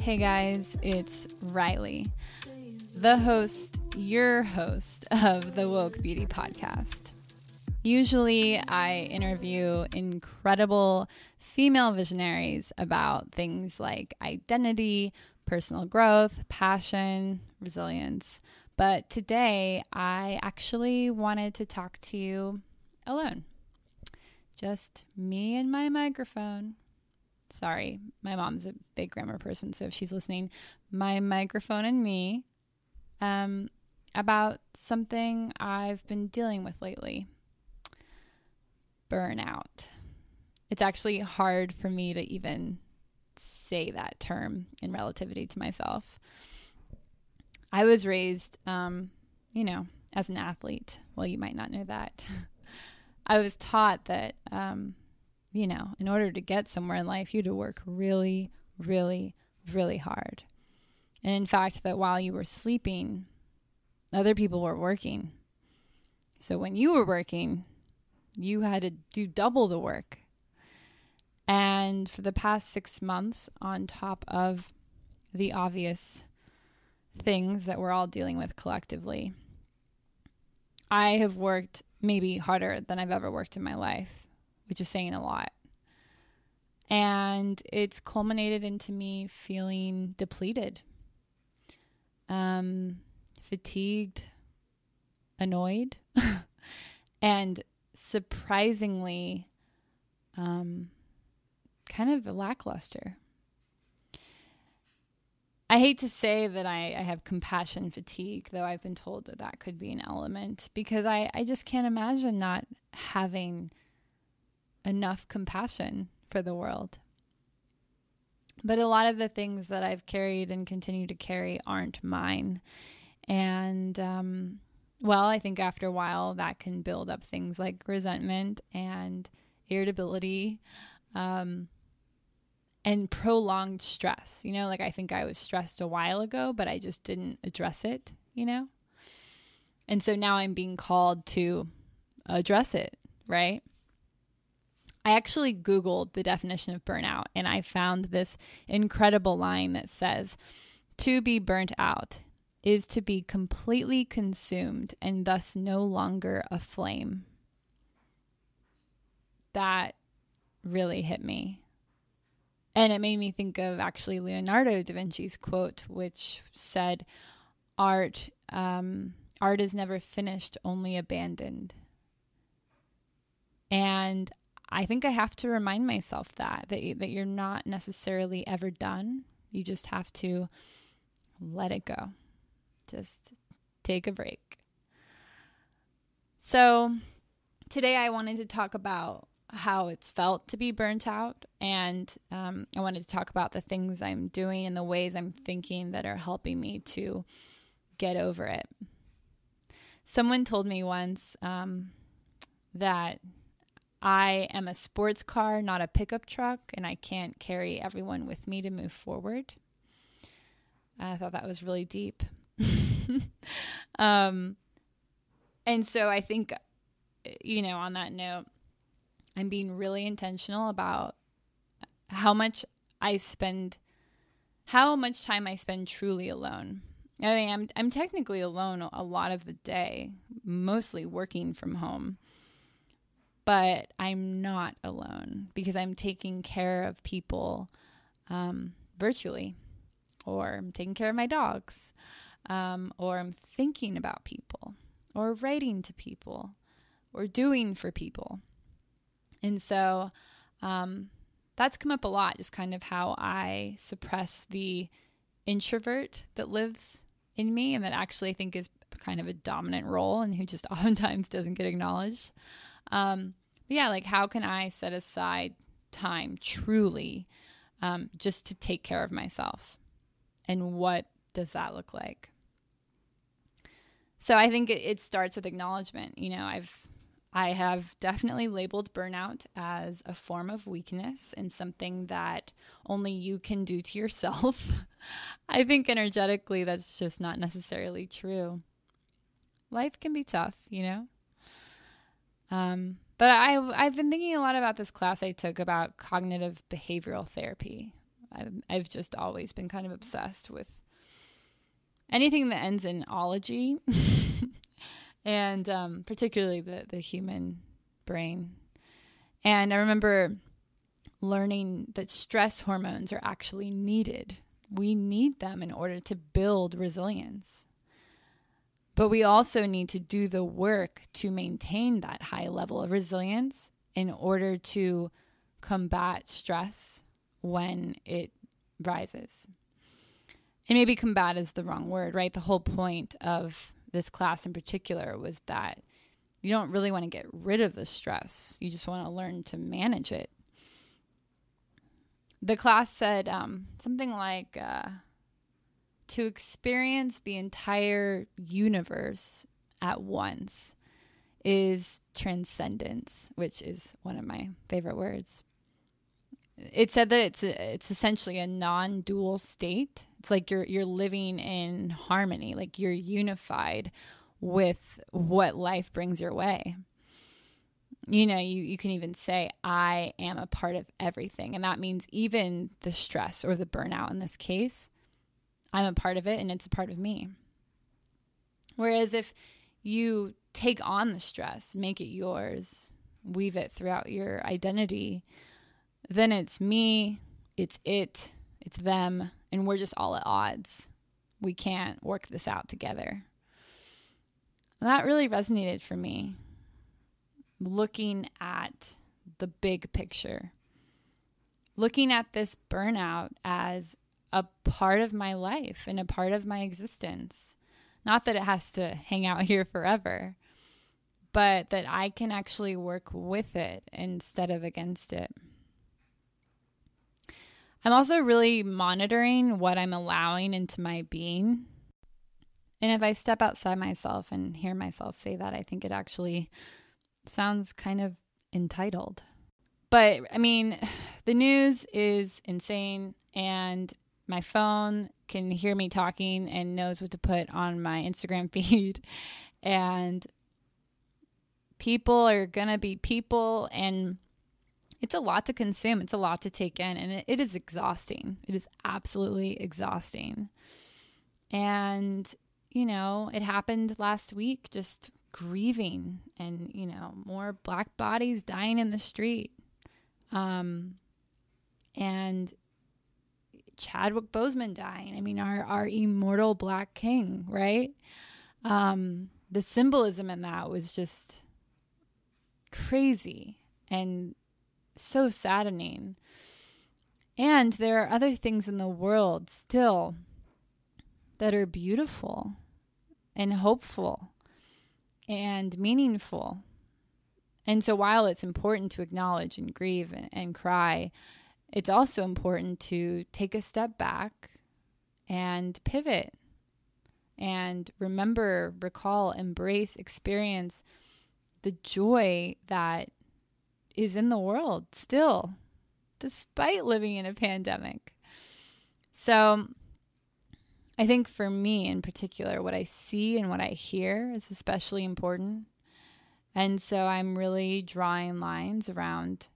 Hey guys, it's Riley, the host, your host of the Woke Beauty Podcast. Usually, I interview incredible female visionaries about things like identity, personal growth, passion, resilience. But today, I actually wanted to talk to you alone. Just me and my microphone. Sorry, my mom's a big grammar person, so if she's listening, my microphone and me um, about something I've been dealing with lately burnout. It's actually hard for me to even say that term in relativity to myself. I was raised, um, you know, as an athlete. Well, you might not know that. I was taught that, um, you know, in order to get somewhere in life, you had to work really, really, really hard. And in fact, that while you were sleeping, other people were working. So when you were working, you had to do double the work. And for the past six months, on top of the obvious things that we're all dealing with collectively, I have worked maybe harder than I've ever worked in my life, which is saying a lot. And it's culminated into me feeling depleted, um, fatigued, annoyed, and surprisingly um, kind of lackluster. I hate to say that I, I, have compassion fatigue, though I've been told that that could be an element because I, I just can't imagine not having enough compassion for the world. But a lot of the things that I've carried and continue to carry aren't mine. And, um, well, I think after a while that can build up things like resentment and irritability. Um, and prolonged stress. You know, like I think I was stressed a while ago, but I just didn't address it, you know? And so now I'm being called to address it, right? I actually Googled the definition of burnout and I found this incredible line that says, To be burnt out is to be completely consumed and thus no longer a flame. That really hit me and it made me think of actually Leonardo da Vinci's quote, which said, "Art, um, art is never finished, only abandoned." And I think I have to remind myself that that that you're not necessarily ever done. You just have to let it go. Just take a break. So, today I wanted to talk about how it's felt to be burnt out. And um, I wanted to talk about the things I'm doing and the ways I'm thinking that are helping me to get over it. Someone told me once um, that I am a sports car, not a pickup truck, and I can't carry everyone with me to move forward. I thought that was really deep. um, and so I think, you know, on that note, I'm being really intentional about how much I spend, how much time I spend truly alone. I mean, I'm I'm technically alone a lot of the day, mostly working from home. But I'm not alone because I'm taking care of people um, virtually, or I'm taking care of my dogs, um, or I'm thinking about people, or writing to people, or doing for people. And so um, that's come up a lot, just kind of how I suppress the introvert that lives in me and that actually I think is kind of a dominant role and who just oftentimes doesn't get acknowledged. Um, yeah, like how can I set aside time truly um, just to take care of myself? And what does that look like? So I think it, it starts with acknowledgement. You know, I've I have definitely labeled burnout as a form of weakness and something that only you can do to yourself. I think energetically, that's just not necessarily true. Life can be tough, you know? Um, but I, I've been thinking a lot about this class I took about cognitive behavioral therapy. I've, I've just always been kind of obsessed with anything that ends in ology. and um, particularly the the human brain. And I remember learning that stress hormones are actually needed. We need them in order to build resilience. But we also need to do the work to maintain that high level of resilience in order to combat stress when it rises. And maybe combat is the wrong word, right? The whole point of this class in particular was that you don't really want to get rid of the stress. You just want to learn to manage it. The class said um, something like uh, to experience the entire universe at once is transcendence, which is one of my favorite words. It said that it's a, it's essentially a non-dual state it's like you're you're living in harmony, like you're unified with what life brings your way. You know, you, you can even say, I am a part of everything. And that means even the stress or the burnout in this case, I'm a part of it and it's a part of me. Whereas if you take on the stress, make it yours, weave it throughout your identity, then it's me, it's it, it's them, and we're just all at odds. We can't work this out together. That really resonated for me. Looking at the big picture, looking at this burnout as a part of my life and a part of my existence. Not that it has to hang out here forever, but that I can actually work with it instead of against it. I'm also really monitoring what I'm allowing into my being. And if I step outside myself and hear myself say that, I think it actually sounds kind of entitled. But I mean, the news is insane, and my phone can hear me talking and knows what to put on my Instagram feed. And people are going to be people, and it's a lot to consume. It's a lot to take in, and it, it is exhausting. It is absolutely exhausting. And, you know, it happened last week, just grieving and, you know, more black bodies dying in the street. Um, and Chadwick Boseman dying. I mean, our, our immortal black king, right? Um, the symbolism in that was just crazy. And so saddening. And there are other things in the world still that are beautiful and hopeful and meaningful. And so, while it's important to acknowledge and grieve and, and, cry, it's also important to take a step back and pivot and remember, recall, embrace, experience the joy that is in the world still, despite living in a pandemic. So, I think for me in particular, what I see and what I hear is especially important. And so I'm really drawing lines around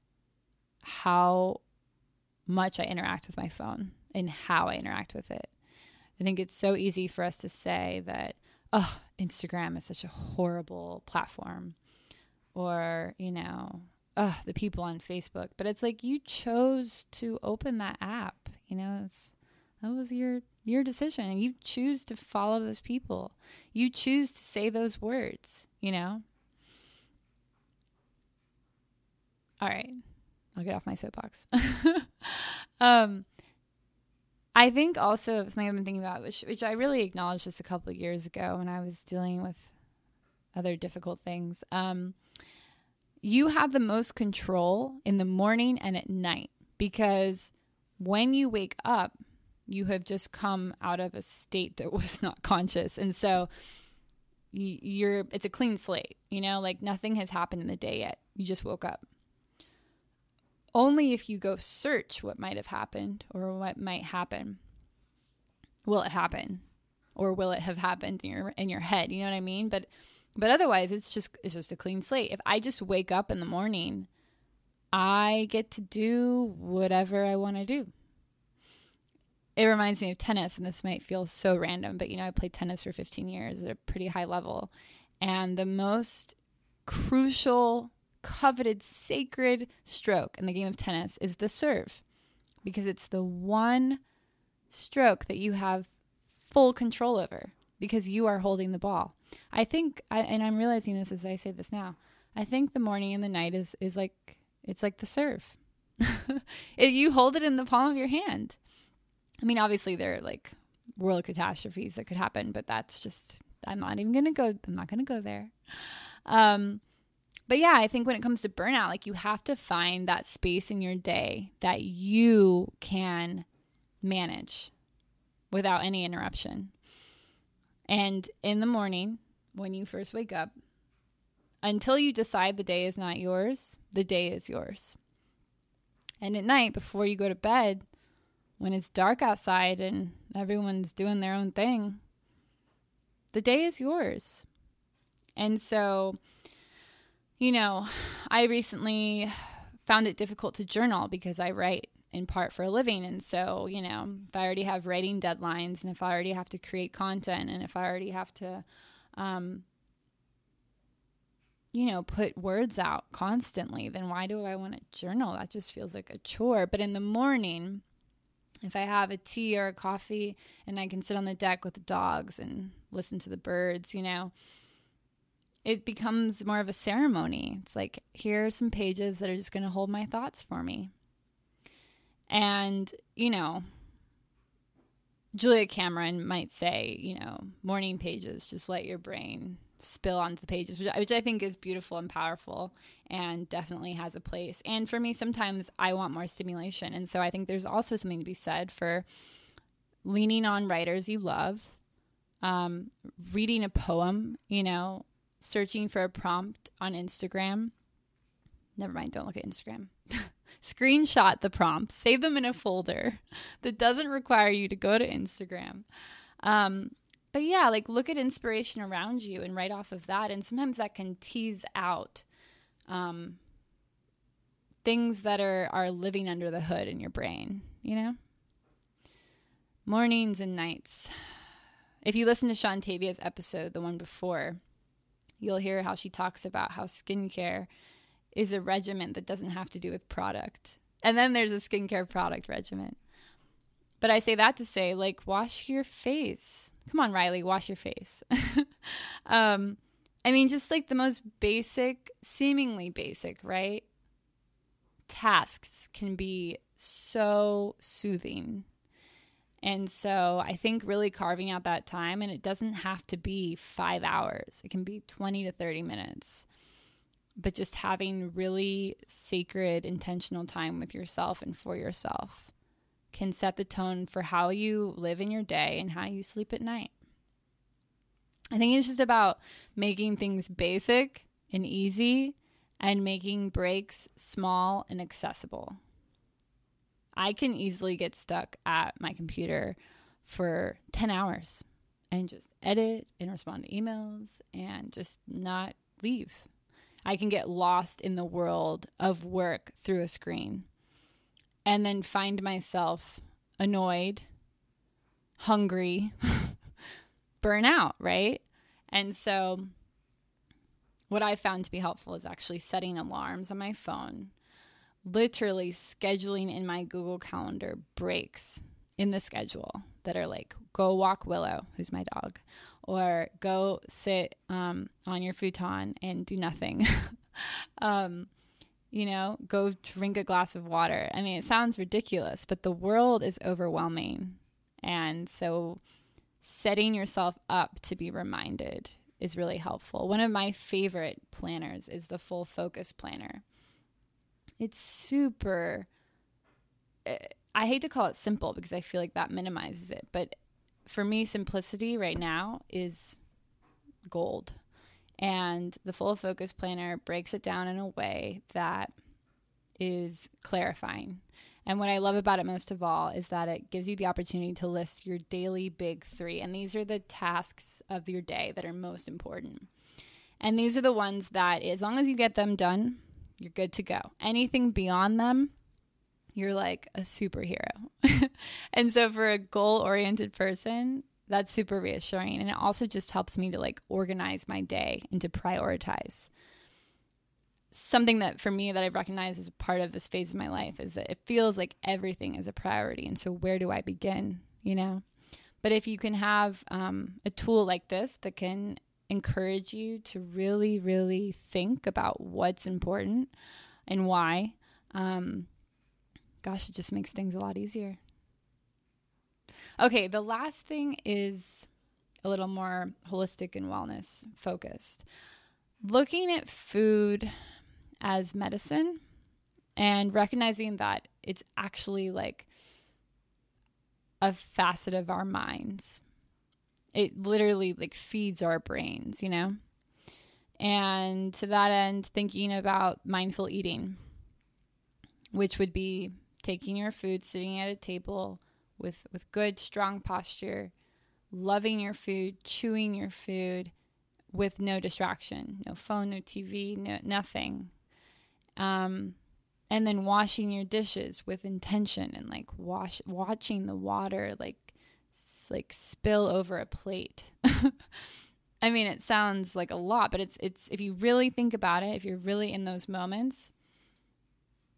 how much I interact with my phone and how I interact with it. I think it's so easy for us to say that, oh, Instagram is such a horrible platform. Or, you know, ugh, the people on Facebook. But it's like you chose to open that app. You know, it's, that was your your decision, and you choose to follow those people. You choose to say those words. You know. All right, I'll get off my soapbox. um, I think also something I've been thinking about, which which I really acknowledged just a couple years ago when I was dealing with other difficult things. Um, you have the most control in the morning and at night because when you wake up, you have just come out of a state that was not conscious. And so you're it's a clean slate, you know, like nothing has happened in the day yet. You just woke up. Only if you go search what might have happened or what might happen will it happen or will it have happened in your in your head, you know what I mean? But but otherwise it's just it's just a clean slate. If I just wake up in the morning, I get to do whatever I want to do it reminds me of tennis, and this might feel so random, but you know, I played tennis for 15 years at a pretty high level. And the most crucial, coveted, sacred stroke in the game of tennis is the serve because it's the one stroke that you have full control over because you are holding the ball. I think, I, and I'm realizing this as I say this now, I think the morning and the night is, is like, it's like the serve. you hold it in the palm of your hand I mean, obviously there are like world catastrophes that could happen, but that's just I'm not even gonna go. I'm not gonna go there. Um, but yeah, I think when it comes to burnout, like you have to find that space in your day that you can manage without any interruption. And in the morning, when you first wake up, until you decide the day is not yours, the day is yours. And at night, before you go to bed, when it's dark outside and everyone's doing their own thing, the day is yours. And so, you know, I recently found it difficult to journal because I write in part for a living. And so, you know, if I already have writing deadlines and if I already have to create content and if I already have to, um, you know, put words out constantly, then why do I want to journal? That just feels like a chore. But in the morning, if I have a tea or a coffee and I can sit on the deck with the dogs and listen to the birds, you know, it becomes more of a ceremony. It's like, here are some pages that are just going to hold my thoughts for me. And, you know, Julia Cameron might say, you know, morning pages, just let your brain spill onto the pages, which, which I think is beautiful and powerful and definitely has a place. And for me, sometimes I want more stimulation. And so I think there's also something to be said for leaning on writers you love, um, reading a poem, you know, searching for a prompt on Instagram. Never mind, don't look at Instagram. Screenshot the prompts, save them in a folder that doesn't require you to go to Instagram. Um, but yeah, like look at inspiration around you and write off of that. And sometimes that can tease out um, things that are, are living under the hood in your brain, you know? Mornings and nights. If you listen to Shantavia's episode, the one before, you'll hear how she talks about how skincare is a regimen that doesn't have to do with product. And then there's a skincare product regimen. But I say that to say, like, wash your face. Come on, Riley, wash your face. um, I mean, just like the most basic, seemingly basic, right? Tasks can be so soothing. And so I think really carving out that time, and it doesn't have to be five hours, it can be 20 to 30 minutes. But just having really sacred, intentional time with yourself and for yourself can set the tone for how you live in your day and how you sleep at night. I think it's just about making things basic and easy and making breaks small and accessible. I can easily get stuck at my computer for 10 hours and just edit and respond to emails and just not leave. I can get lost in the world of work through a screen and then find myself annoyed, hungry, burn out, right? And so, what I found to be helpful is actually setting alarms on my phone, literally scheduling in my Google Calendar breaks in the schedule that are like go walk Willow, who's my dog, or go sit um, on your futon and do nothing. um, you know, go drink a glass of water. I mean, it sounds ridiculous, but the world is overwhelming. And so setting yourself up to be reminded is really helpful. One of my favorite planners is the Full Focus Planner. It's super, eh, I hate to call it simple because I feel like that minimizes it, but for me, simplicity right now is gold. And the full focus planner breaks it down in a way that is clarifying. And what I love about it most of all is that it gives you the opportunity to list your daily big three. And these are the tasks of your day that are most important. And these are the ones that, as long as you get them done, you're good to go. Anything beyond them, you're like a superhero. and so for a goal oriented person, that's super reassuring. And it also just helps me to like organize my day and to prioritize. Something that for me that I've recognized as a part of this phase of my life is that it feels like everything is a priority. And so where do I begin? You know? But if you can have um, a tool like this that can encourage you to really, really think about what's important and why, um, gosh, it just makes things a lot easier. Okay, the last thing is a little more holistic and wellness focused. Looking at food as medicine and recognizing that it's actually like a facet of our minds. It literally like feeds our brains, you know? And to that end, thinking about mindful eating, which would be taking your food, sitting at a table with with good strong posture, loving your food, chewing your food with no distraction, no phone, no TV, no nothing. Um and then washing your dishes with intention and like wash watching the water like like spill over a plate. I mean, it sounds like a lot, but it's it's if you really think about it, if you're really in those moments,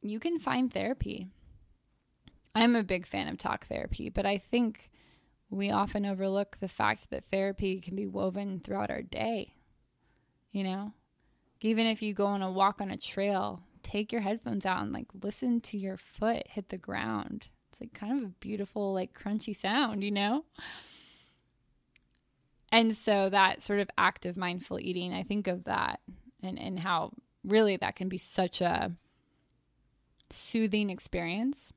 you can find therapy. I'm a big fan of talk therapy, but I think we often overlook the fact that therapy can be woven throughout our day. You know, even if you go on a walk on a trail, take your headphones out and like listen to your foot hit the ground. It's like kind of a beautiful, like crunchy sound, you know? And so that sort of act of mindful eating, I think of that and, and how really that can be such a soothing experience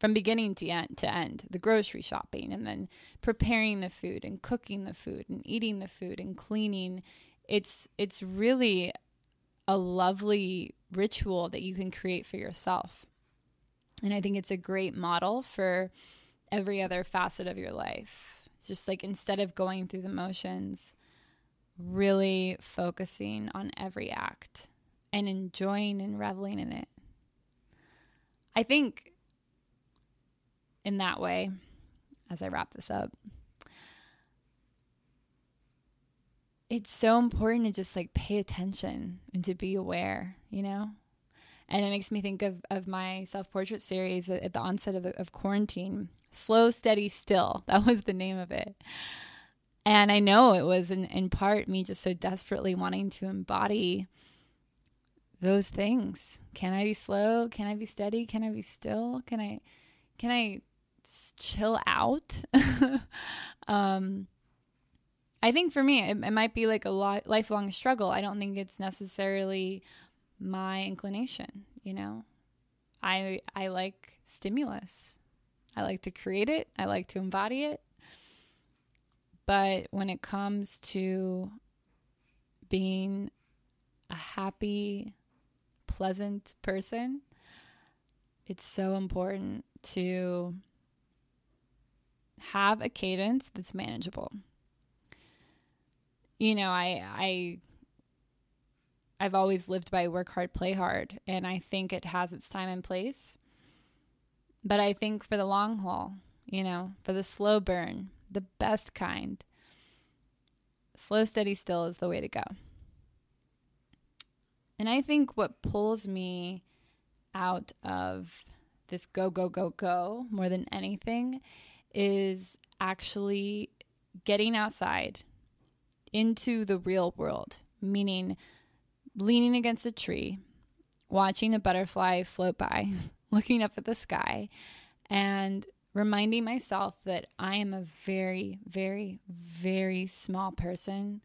from beginning to end, to end the grocery shopping and then preparing the food and cooking the food and eating the food and cleaning. It's it's really a lovely ritual that you can create for yourself. And i think it's a great model for every other facet of your life. Just like instead of going through the motions really focusing on every act and enjoying and reveling in it. I think in that way as I wrap this up. It's so important to just like pay attention and to be aware, you know? And it makes me think of, of my self portrait series at, the onset of, of quarantine. Slow, steady, still. That was the name of it. And I know it was in, in part me just so desperately wanting to embody those things. Can I be slow? Can I be steady? Can I be still? Can I can I chill out. um, I think for me, it, it might be like a lifelong struggle. I don't think it's necessarily my inclination. You know, I I like stimulus. I like to create it. I like to embody it. But when it comes to being a happy, pleasant person, it's so important to have a cadence that's manageable. You know, I I I've always lived by work hard, play hard, and I think it has its time and place. But I think for the long haul, you know, for the slow burn, the best kind, slow, steady, still is the way to go. And I think what pulls me out of this go, go, go, go more than anything is actually getting outside into the real world, meaning leaning against a tree, watching a butterfly float by, looking up at the sky, and reminding myself that I am a very, very, very small person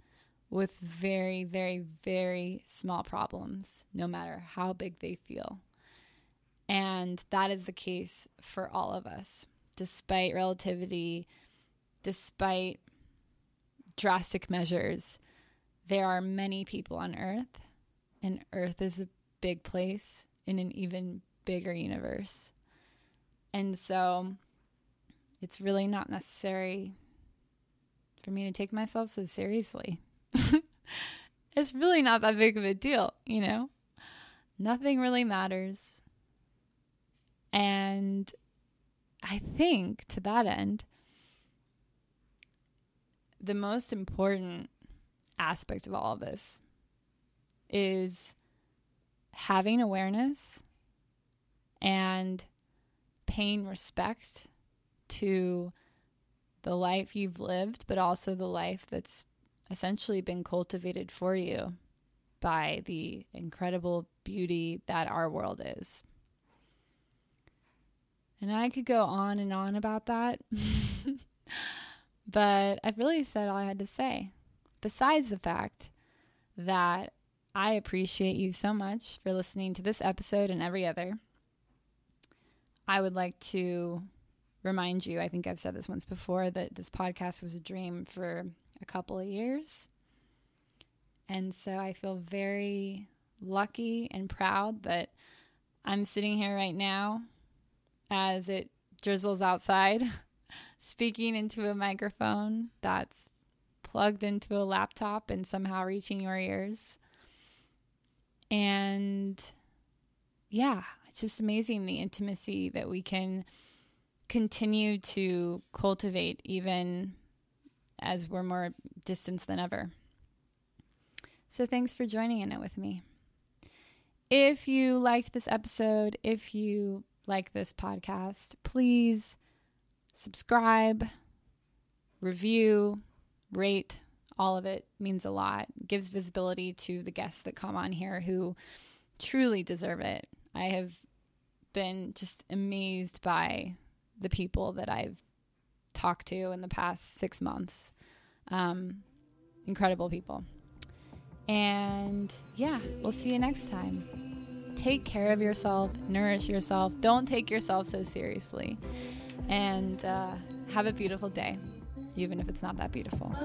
with very, very, very small problems, no matter how big they feel. And that is the case for all of us despite relativity, despite drastic measures, there are many people on Earth, and Earth is a big place in an even bigger universe. And so it's really not necessary for me to take myself so seriously. it's really not that big of a deal, you know? Nothing really matters. And I think to that end, the most important aspect of all of this is having awareness and paying respect to the life you've lived, but also the life that's essentially been cultivated for you by the incredible beauty that our world is. And I could go on and on about that, but I've really said all I had to say. Besides the fact that I appreciate you so much for listening to this episode and every other. I would like to remind you, I think I've said this once before, that this podcast was a dream for a couple of years. And so I feel very lucky and proud that I'm sitting here right now as it drizzles outside, speaking into a microphone that's plugged into a laptop and somehow reaching your ears. And yeah, it's just amazing the intimacy that we can continue to cultivate even as we're more distant than ever. So thanks for joining in it with me. If you liked this episode, if you like this podcast, please subscribe, review, rate, all of it means a lot. Gives visibility to the guests that come on here who truly deserve it. I have been just amazed by the people that I've talked to in the past six months. Um, incredible people. And yeah, we'll see you next time. Take care of yourself, nourish yourself. Don't take yourself so seriously. And uh, have a beautiful day, even if it's not that beautiful.